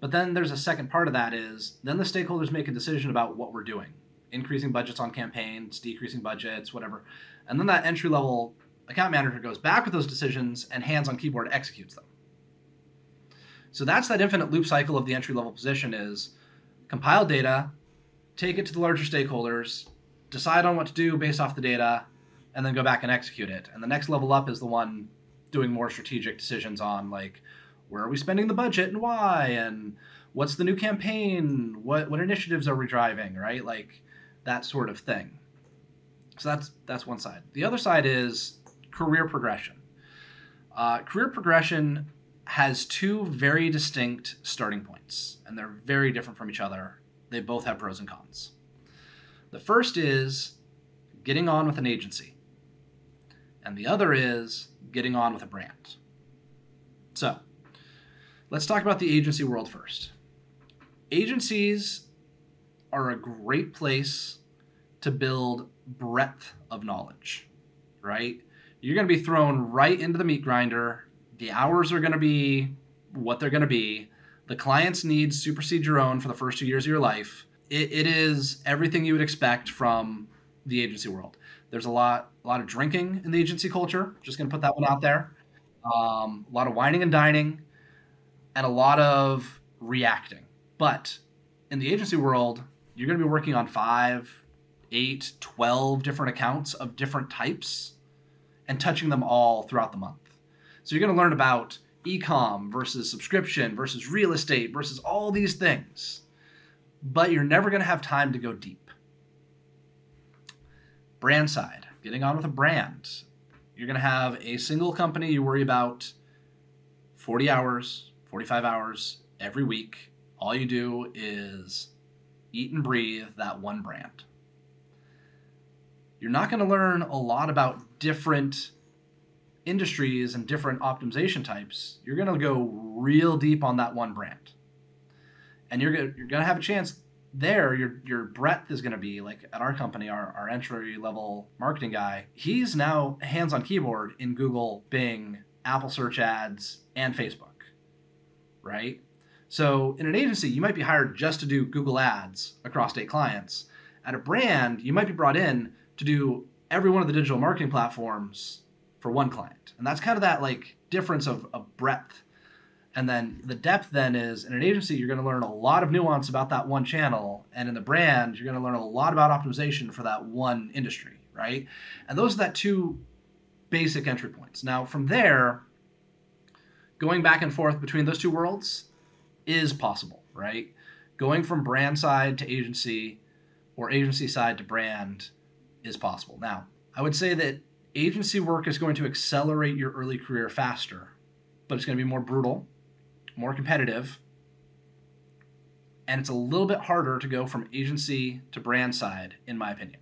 [SPEAKER 1] But then there's a second part of that is then the stakeholders make a decision about what we're doing, increasing budgets on campaigns, decreasing budgets, whatever. And then that entry level account manager goes back with those decisions and hands on keyboard executes them. So that's that infinite loop cycle of the entry level position is compile data, take it to the larger stakeholders, decide on what to do based off the data, and then go back and execute it. And the next level up is the one doing more strategic decisions on like where are we spending the budget and why and what's the new campaign, what what initiatives are we driving, right? Like that sort of thing. So that's that's one side. The other side is career progression. Uh, career progression has two very distinct starting points, and they're very different from each other. They both have pros and cons. The first is getting on with an agency, and the other is getting on with a brand. So, let's talk about the agency world first. Agencies are a great place to build breadth of knowledge, right? You're going to be thrown right into the meat grinder. The hours are going to be what they're going to be. The client's needs supersede your own for the first two years of your life. It, it is everything you would expect from the agency world. There's a lot, a lot of drinking in the agency culture. Just going to put that one out there. Um, a lot of whining and dining, and a lot of reacting. But in the agency world, you're going to be working on five, eight, 12 different accounts of different types and touching them all throughout the month. So you're going to learn about ecom versus subscription versus real estate versus all these things. But you're never going to have time to go deep. Brand side, getting on with a brand. You're going to have a single company you worry about 40 hours, 45 hours every week. All you do is eat and breathe that one brand you're not going to learn a lot about different industries and different optimization types. You're going to go real deep on that one brand. And you're going you're going to have a chance there your your breadth is going to be like at our company our, our entry level marketing guy he's now hands on keyboard in google bing apple search ads and facebook right so in an agency you might be hired just to do google ads across state clients at a brand you might be brought in to do every one of the digital marketing platforms for one client and that's kind of that like difference of, of breadth and then the depth then is in an agency, you're going to learn a lot of nuance about that one channel. And in the brand, you're going to learn a lot about optimization for that one industry, right? And those are that two basic entry points. Now, from there, going back and forth between those two worlds is possible, right? Going from brand side to agency or agency side to brand is possible. Now, I would say that agency work is going to accelerate your early career faster, but it's going to be more brutal more competitive, and it's a little bit harder to go from agency to brand side, in my opinion.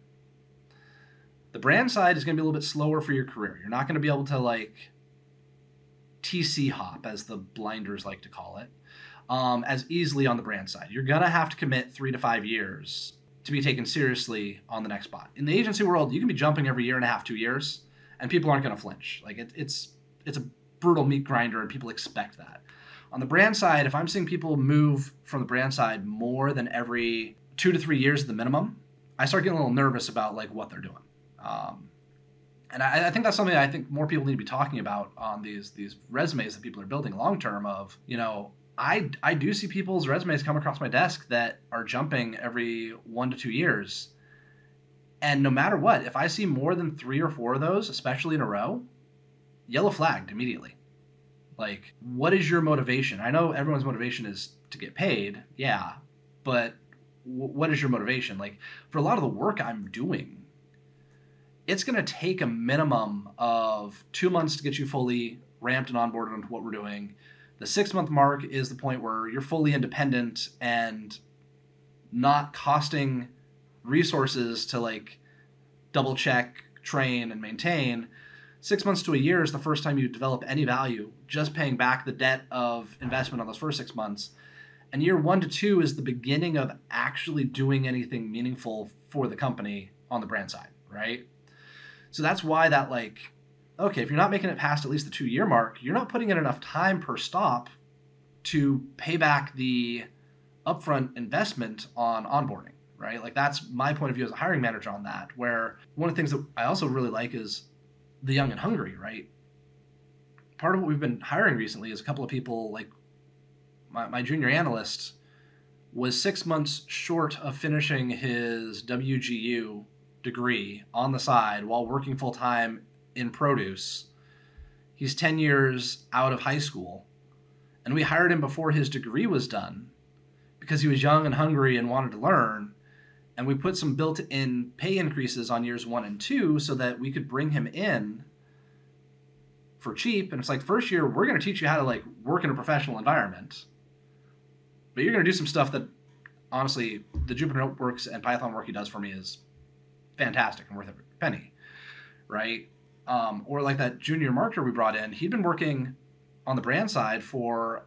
[SPEAKER 1] The brand side is going to be a little bit slower for your career. You're not going to be able to like TC hop, as the blinders like to call it, um, as easily on the brand side. You're going to have to commit three to five years to be taken seriously on the next spot. In the agency world, you can be jumping every year and a half, two years, and people aren't going to flinch. Like it, it's it's a brutal meat grinder, and people expect that. On the brand side, if I'm seeing people move from the brand side more than every two to three years at the minimum, I start getting a little nervous about like what they're doing. Um, and I, I, think that's something I think more people need to be talking about on these these resumes that people are building long term. Of you know, I I do see people's resumes come across my desk that are jumping every one to two years, and no matter what, if I see more than three or four of those, especially in a row, yellow flagged immediately. Like, what is your motivation? I know everyone's motivation is to get paid, yeah, but w- what is your motivation? Like, for a lot of the work I'm doing, it's going to take a minimum of two months to get you fully ramped and onboarded onto what we're doing. The six month mark is the point where you're fully independent and not costing resources to like double check, train, and maintain six months to a year is the first time you develop any value, just paying back the debt of investment on those first six months. And year one to two is the beginning of actually doing anything meaningful for the company on the brand side, right? So that's why that, like, okay, if you're not making it past at least the two year mark, you're not putting in enough time per stop to pay back the upfront investment on onboarding, right? Like, that's my point of view as a hiring manager on that. Where one of the things that I also really like is the young and hungry, right? Part of what we've been hiring recently is a couple of people like my, my junior analyst was six months short of finishing his WGU degree on the side while working full time in produce. He's 10 years out of high school, and we hired him before his degree was done because he was young and hungry and wanted to learn and we put some built-in pay increases on years one and two so that we could bring him in for cheap and it's like first year we're going to teach you how to like work in a professional environment but you're going to do some stuff that honestly the jupyter notebooks and python work he does for me is fantastic and worth every penny right um, or like that junior marketer we brought in he'd been working on the brand side for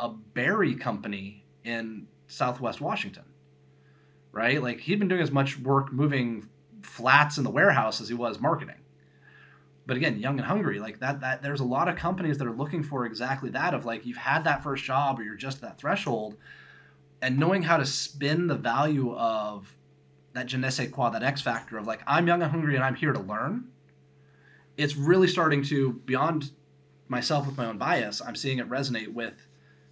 [SPEAKER 1] a berry company in southwest washington right? Like he'd been doing as much work moving flats in the warehouse as he was marketing. But again, young and hungry, like that that there's a lot of companies that are looking for exactly that of like you've had that first job or you're just that threshold and knowing how to spin the value of that je ne sais quoi, that X factor of like I'm young and hungry and I'm here to learn. It's really starting to beyond myself with my own bias, I'm seeing it resonate with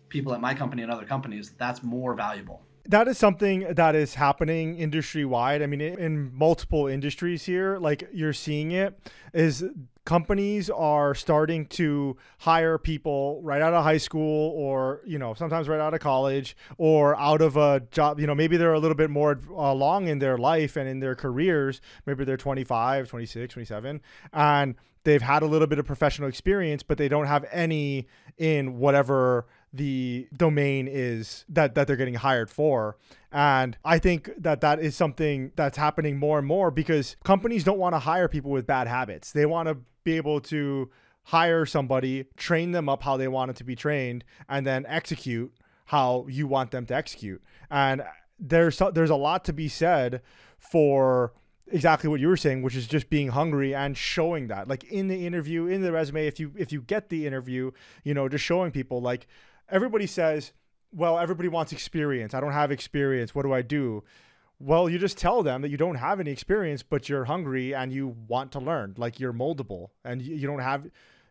[SPEAKER 1] people at my company and other companies. That's more valuable
[SPEAKER 3] that is something that is happening industry wide. I mean, in multiple industries here, like you're seeing it, is companies are starting to hire people right out of high school or you know sometimes right out of college or out of a job you know maybe they're a little bit more uh, along in their life and in their careers. Maybe they're 25 26 27 and they've had a little bit of professional experience but they don't have any in whatever the domain is that that they're getting hired for. And i think that that is something that's happening more and more because companies don't want to hire people with bad habits. They want to be able to hire somebody train them up how they want it to be trained and then execute how you want them to execute and there's there's a lot to be said for exactly what you were saying, which is just being hungry and showing that, like in the interview, in the resume. If you if you get the interview, you know, just showing people like everybody says, well, everybody wants experience. I don't have experience. What do I do? Well, you just tell them that you don't have any experience, but you're hungry and you want to learn. Like you're moldable and you, don't have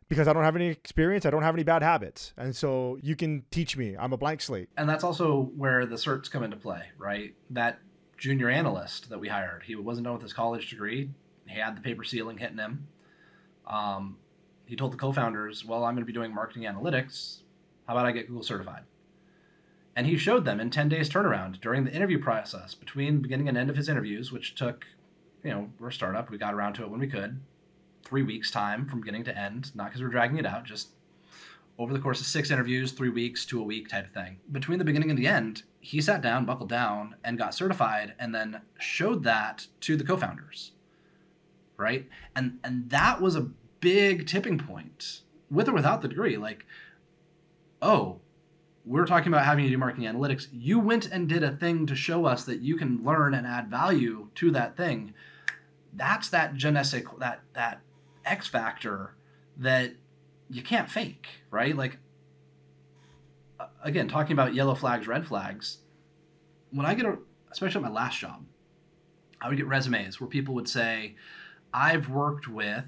[SPEAKER 3] because I don't have any experience, I don't have any bad habits. And so you can teach me. I'm a blank slate.
[SPEAKER 1] And that's also where the certs come into play, right? That junior analyst that we hired, he wasn't done with his college degree. He had the paper ceiling hitting him. Um, he told the co-founders, "Well, I'm going to be doing marketing analytics. How about I get Google certified?" And he showed them in 10 days turnaround during the interview process between beginning and end of his interviews, which took, you know, we're a startup. We got around to it when we could three weeks time from beginning to end, not because we're dragging it out, just over the course of six interviews, three weeks to a week type of thing. Between the beginning and the end, he sat down, buckled down, and got certified, and then showed that to the co-founders, right? And and that was a big tipping point, with or without the degree. Like, oh, we're talking about having you do marketing analytics. You went and did a thing to show us that you can learn and add value to that thing. That's that genetic that that X factor that you can't fake, right? Like, again, talking about yellow flags, red flags. When I get a, especially at my last job, I would get resumes where people would say, I've worked with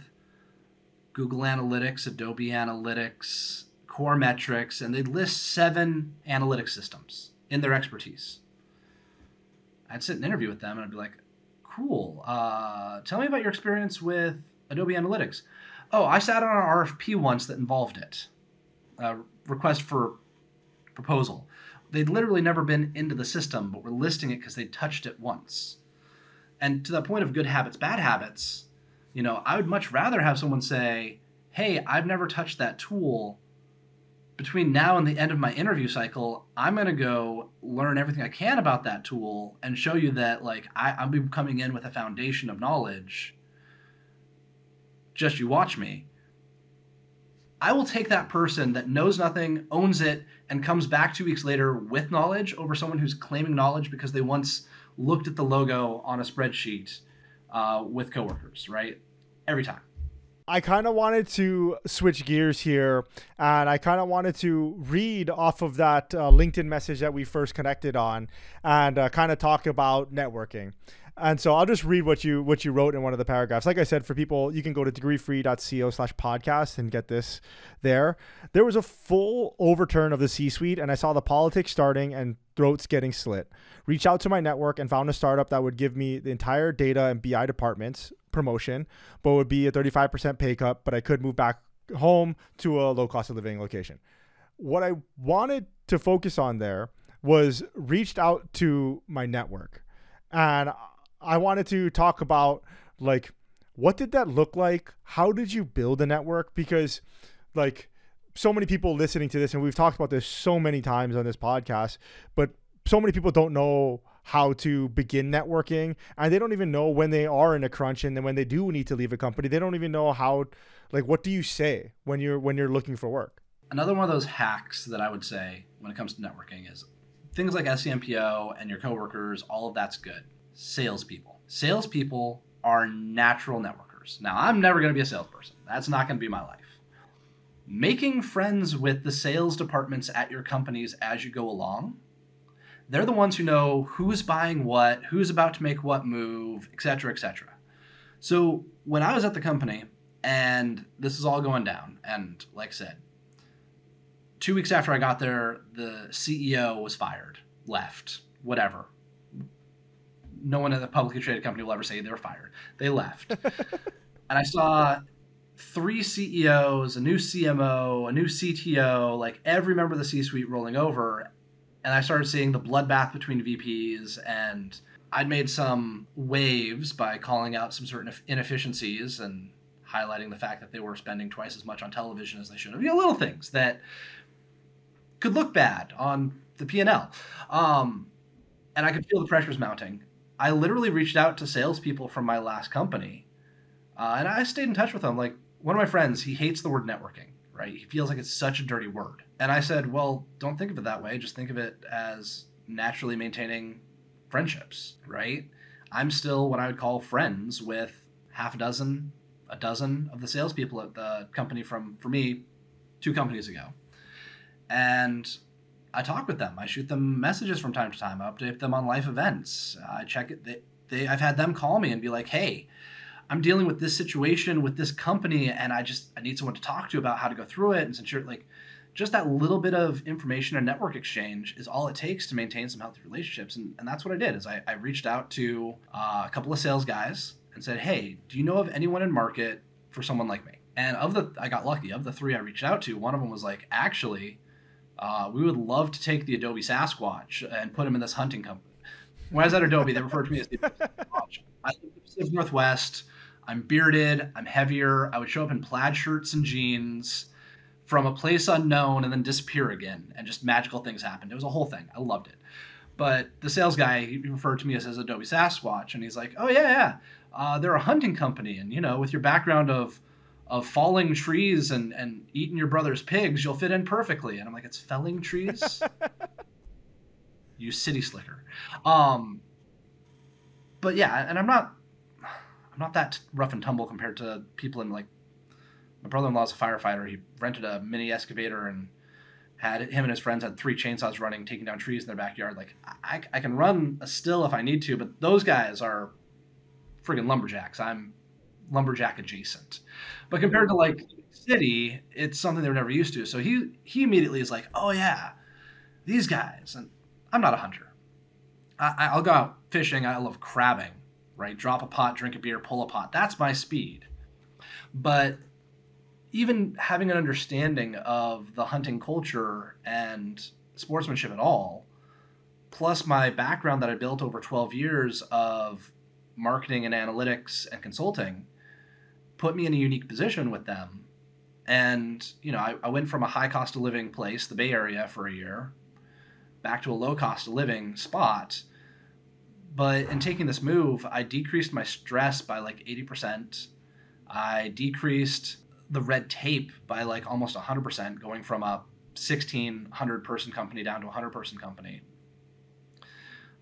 [SPEAKER 1] Google Analytics, Adobe Analytics, Coremetrics, and they'd list seven analytics systems in their expertise. I'd sit and interview with them and I'd be like, cool. Uh, tell me about your experience with Adobe Analytics. Oh, I sat on an RFP once that involved it. Uh, request for proposal. They'd literally never been into the system, but were listing it because they touched it once. And to that point of good habits, bad habits, you know, I would much rather have someone say, "Hey, I've never touched that tool." Between now and the end of my interview cycle, I'm gonna go learn everything I can about that tool and show you that like I, I'm coming in with a foundation of knowledge just you watch me. I will take that person that knows nothing, owns it, and comes back two weeks later with knowledge over someone who's claiming knowledge because they once looked at the logo on a spreadsheet uh, with coworkers, right? Every time.
[SPEAKER 3] I kind of wanted to switch gears here, and I kind of wanted to read off of that uh, LinkedIn message that we first connected on, and uh, kind of talk about networking. And so I'll just read what you what you wrote in one of the paragraphs. Like I said, for people, you can go to degreefree.co slash podcast and get this there. There was a full overturn of the C suite, and I saw the politics starting and throats getting slit. Reached out to my network and found a startup that would give me the entire data and BI departments promotion, but would be a 35% pay cut, but I could move back home to a low cost of living location. What I wanted to focus on there was reached out to my network. And I wanted to talk about like what did that look like? How did you build a network? Because like so many people listening to this, and we've talked about this so many times on this podcast, but so many people don't know how to begin networking and they don't even know when they are in a crunch and then when they do need to leave a company they don't even know how like what do you say when you're when you're looking for work
[SPEAKER 1] another one of those hacks that i would say when it comes to networking is things like SEMPO and your coworkers all of that's good salespeople. Salespeople are natural networkers. Now, I'm never going to be a salesperson. That's not going to be my life. Making friends with the sales departments at your companies as you go along, they're the ones who know who's buying what, who's about to make what move, etc., etc. So when I was at the company and this is all going down, and like I said, two weeks after I got there, the CEO was fired, left, whatever no one at a publicly traded company will ever say they were fired. They left. <laughs> and I saw three CEOs, a new CMO, a new CTO, like every member of the C suite rolling over. And I started seeing the bloodbath between VPs, and I'd made some waves by calling out some certain inefficiencies and highlighting the fact that they were spending twice as much on television as they should have. You know, little things that could look bad on the P&L. Um, and I could feel the pressures mounting. I literally reached out to salespeople from my last company, uh, and I stayed in touch with them. Like one of my friends, he hates the word networking. Right? He feels like it's such a dirty word. And I said, well, don't think of it that way. Just think of it as naturally maintaining friendships, right? I'm still what I would call friends with half a dozen, a dozen of the salespeople at the company from, for me, two companies ago. And I talk with them. I shoot them messages from time to time. I update them on life events. I check it. They, they, I've had them call me and be like, hey, I'm dealing with this situation with this company and I just I need someone to talk to about how to go through it and since you're like just that little bit of information and network exchange is all it takes to maintain some healthy relationships and, and that's what i did is i, I reached out to uh, a couple of sales guys and said hey do you know of anyone in market for someone like me? And of the i got lucky of the three i reached out to one of them was like actually uh, we would love to take the adobe sasquatch and put him in this hunting company. When i was at adobe they referred to me as the sasquatch. I live in northwest i'm bearded i'm heavier i would show up in plaid shirts and jeans from a place unknown and then disappear again and just magical things happened. It was a whole thing. I loved it. But the sales guy he referred to me as, as Adobe Sasquatch, and he's like, "Oh yeah, yeah, uh, they're a hunting company, and you know, with your background of of falling trees and and eating your brother's pigs, you'll fit in perfectly." And I'm like, "It's felling trees." <laughs> you city slicker. Um, but yeah, and I'm not I'm not that rough and tumble compared to people in like my brother-in-law's a firefighter. He rented a mini excavator and had him and his friends had three chainsaws running, taking down trees in their backyard. Like I, I can run a still if I need to, but those guys are friggin' lumberjacks. I'm lumberjack adjacent. But compared to like city, it's something they're never used to. So he he immediately is like, oh yeah, these guys. And I'm not a hunter. I, I'll go out fishing. I love crabbing. Right, drop a pot, drink a beer, pull a pot. That's my speed. But even having an understanding of the hunting culture and sportsmanship at all, plus my background that I built over 12 years of marketing and analytics and consulting, put me in a unique position with them. And, you know, I, I went from a high cost of living place, the Bay Area, for a year, back to a low cost of living spot. But in taking this move, I decreased my stress by like 80%. I decreased the red tape by like almost 100%, going from a 1600 person company down to a 100 person company.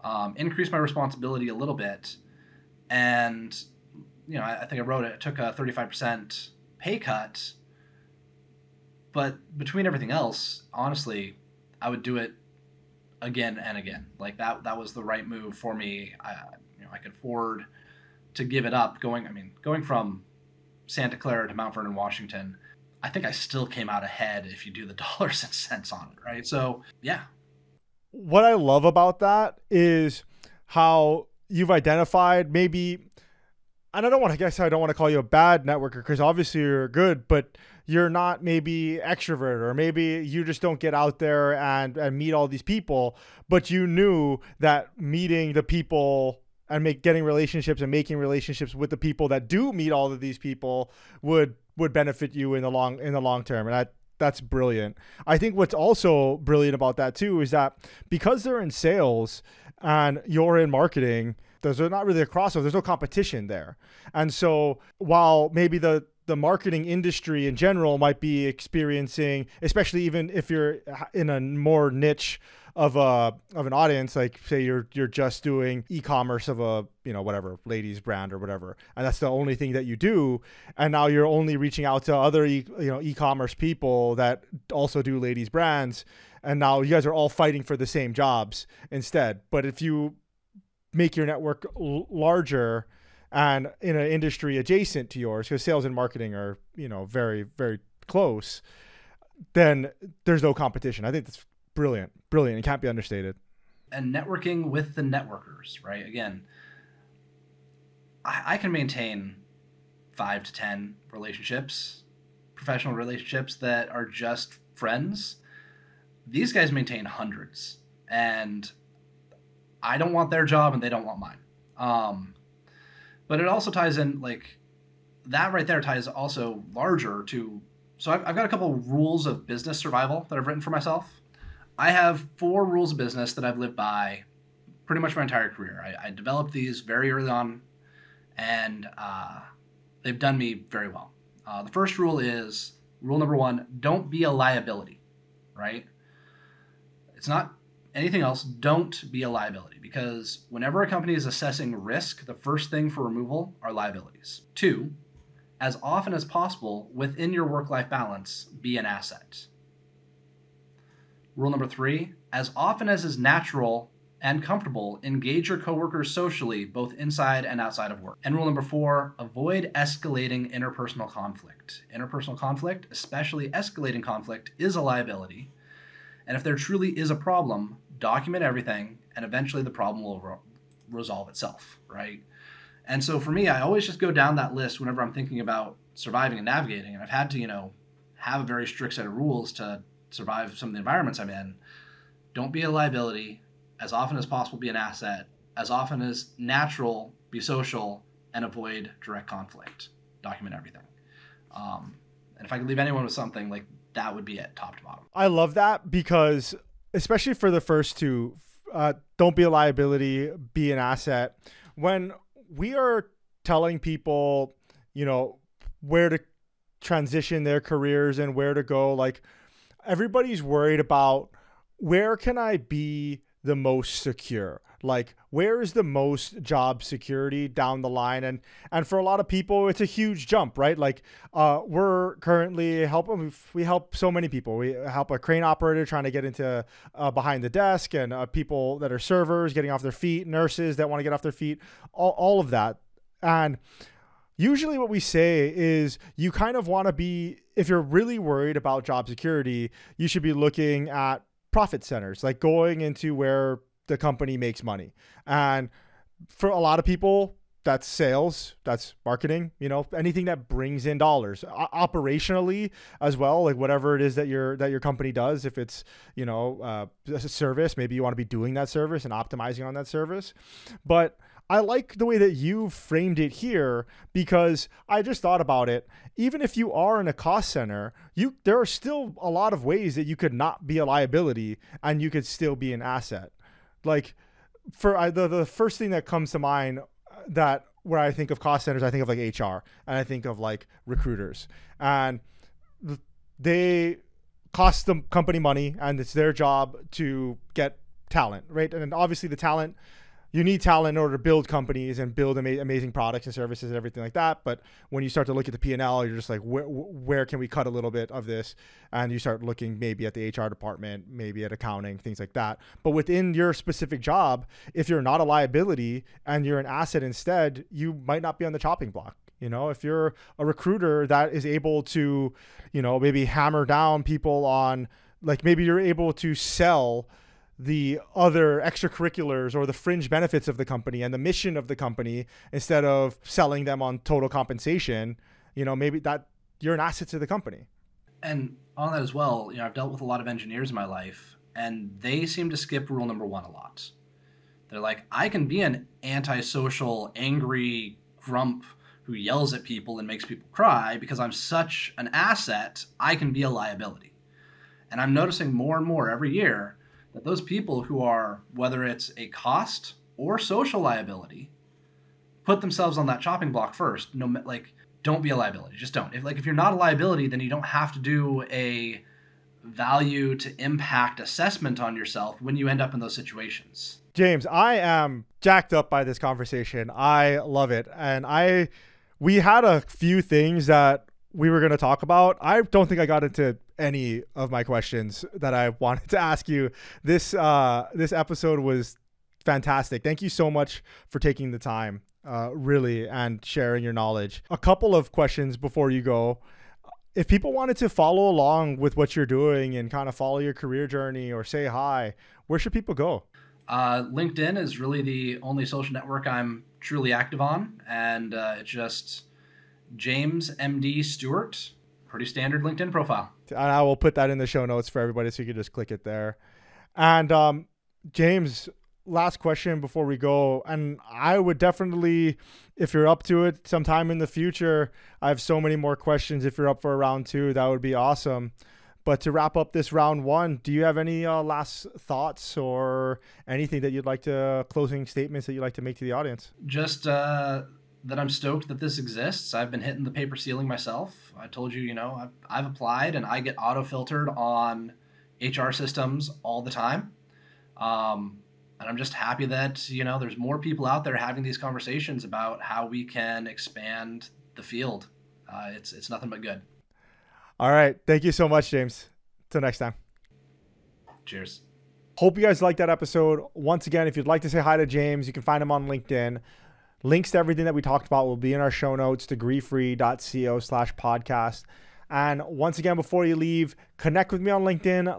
[SPEAKER 1] Um, increased my responsibility a little bit. And, you know, I, I think I wrote it, it took a 35% pay cut. But between everything else, honestly, I would do it again and again. Like that, that was the right move for me. I, you know, I could afford to give it up going, I mean, going from Santa Clara to Mount Vernon, Washington, I think I still came out ahead if you do the <laughs> dollars and cents on it, right? So, yeah.
[SPEAKER 3] What I love about that is how you've identified maybe, and I don't want to guess I don't want to call you a bad networker because obviously you're good, but you're not maybe extrovert or maybe you just don't get out there and, and meet all these people, but you knew that meeting the people and make getting relationships and making relationships with the people that do meet all of these people would would benefit you in the long in the long term and that that's brilliant. I think what's also brilliant about that too is that because they're in sales and you're in marketing, there's not really a crossover. There's no competition there. And so while maybe the the marketing industry in general might be experiencing, especially even if you're in a more niche of a of an audience like say you're you're just doing e-commerce of a you know whatever ladies brand or whatever and that's the only thing that you do and now you're only reaching out to other e- you know e-commerce people that also do ladies brands and now you guys are all fighting for the same jobs instead but if you make your network l- larger and in an industry adjacent to yours because sales and marketing are you know very very close then there's no competition i think that's brilliant, brilliant. It can't be understated.
[SPEAKER 1] And networking with the networkers, right? Again, I, I can maintain five to ten relationships, professional relationships that are just friends. These guys maintain hundreds, and I don't want their job, and they don't want mine. Um, but it also ties in like that right there ties also larger to so I've, I've, got a couple rules of business survival that I've written for myself. I have four rules of business that I've lived by pretty much my entire career. I, I developed these very early on, and uh, they've done me very well. Uh, the first rule is rule number one: don't be a liability. Right? It's not anything else, don't be a liability because whenever a company is assessing risk, the first thing for removal are liabilities. Two, as often as possible within your work life balance, be an asset. Rule number three, as often as is natural and comfortable, engage your coworkers socially, both inside and outside of work. And rule number four, avoid escalating interpersonal conflict. Interpersonal conflict, especially escalating conflict, is a liability. And if there truly is a problem, document everything, and eventually the problem will re- resolve itself, right? And so for me, I always just go down that list whenever I'm thinking about surviving and navigating. And I've had to, you know, have a very strict set of rules to survive some of the environments I'm in. Don't be a liability. As often as possible, be an asset. As often as natural, be social, and avoid direct conflict. Document everything. Um, and if I could leave anyone with something, like that would be it, top to bottom.
[SPEAKER 3] I love that because, especially for the first two, uh, don't be a liability, be an asset. When we are telling people, you know, where to transition their careers and where to go, like everybody's worried about where can I be the most secure? Like where is the most job security down the line? And and for a lot of people, it's a huge jump, right? Like uh, we're currently helping. We help so many people. We help a crane operator trying to get into uh, behind the desk, and uh, people that are servers getting off their feet, nurses that want to get off their feet, all all of that, and usually what we say is you kind of want to be if you're really worried about job security you should be looking at profit centers like going into where the company makes money and for a lot of people that's sales that's marketing you know anything that brings in dollars o- operationally as well like whatever it is that your that your company does if it's you know uh, a service maybe you want to be doing that service and optimizing on that service but I like the way that you framed it here because I just thought about it. Even if you are in a cost center, you there are still a lot of ways that you could not be a liability and you could still be an asset. Like for I, the the first thing that comes to mind uh, that where I think of cost centers, I think of like HR and I think of like recruiters and they cost the company money and it's their job to get talent, right? And obviously the talent you need talent in order to build companies and build ama- amazing products and services and everything like that. But when you start to look at the P and L, you're just like, where, where can we cut a little bit of this? And you start looking maybe at the HR department, maybe at accounting, things like that. But within your specific job, if you're not a liability and you're an asset instead, you might not be on the chopping block. You know, if you're a recruiter that is able to, you know, maybe hammer down people on, like maybe you're able to sell the other extracurriculars or the fringe benefits of the company and the mission of the company instead of selling them on total compensation you know maybe that you're an asset to the company.
[SPEAKER 1] And on that as well you know i've dealt with a lot of engineers in my life and they seem to skip rule number one a lot. They're like i can be an antisocial angry grump who yells at people and makes people cry because i'm such an asset i can be a liability. And i'm noticing more and more every year that those people who are, whether it's a cost or social liability, put themselves on that chopping block first. No, like don't be a liability. Just don't. If like if you're not a liability, then you don't have to do a value to impact assessment on yourself when you end up in those situations.
[SPEAKER 3] James, I am jacked up by this conversation. I love it. And I we had a few things that we were going to talk about. I don't think I got into any of my questions that I <laughs> wanted to ask you. This uh, this episode was fantastic. Thank you so much for taking the time, uh, really, and sharing your knowledge. A couple of questions before you go. If people wanted to follow along with what you're doing and kind of follow your career journey or say hi, where should people go?
[SPEAKER 1] Uh, LinkedIn is really the only social network I'm truly active on, and uh, it's just James MD Stewart. Pretty standard LinkedIn profile.
[SPEAKER 3] And I will put that in the show notes for everybody so you can just click it there. And um, James, last question before we go. And I would definitely, if you're up to it sometime in the future, I have so many more questions. If you're up for a round two, that would be awesome. But to wrap up this round one, do you have any uh, last thoughts or anything that you'd like to, closing statements that you'd like to make to the audience?
[SPEAKER 1] Just, uh, that I'm stoked that this exists. I've been hitting the paper ceiling myself. I told you, you know, I've, I've applied and I get auto filtered on HR systems all the time. Um, and I'm just happy that you know there's more people out there having these conversations about how we can expand the field. Uh, it's it's nothing but good.
[SPEAKER 3] All right, thank you so much, James. Till next time.
[SPEAKER 1] Cheers.
[SPEAKER 3] Hope you guys liked that episode. Once again, if you'd like to say hi to James, you can find him on LinkedIn. Links to everything that we talked about will be in our show notes, degreefree.co slash podcast. And once again, before you leave, connect with me on LinkedIn.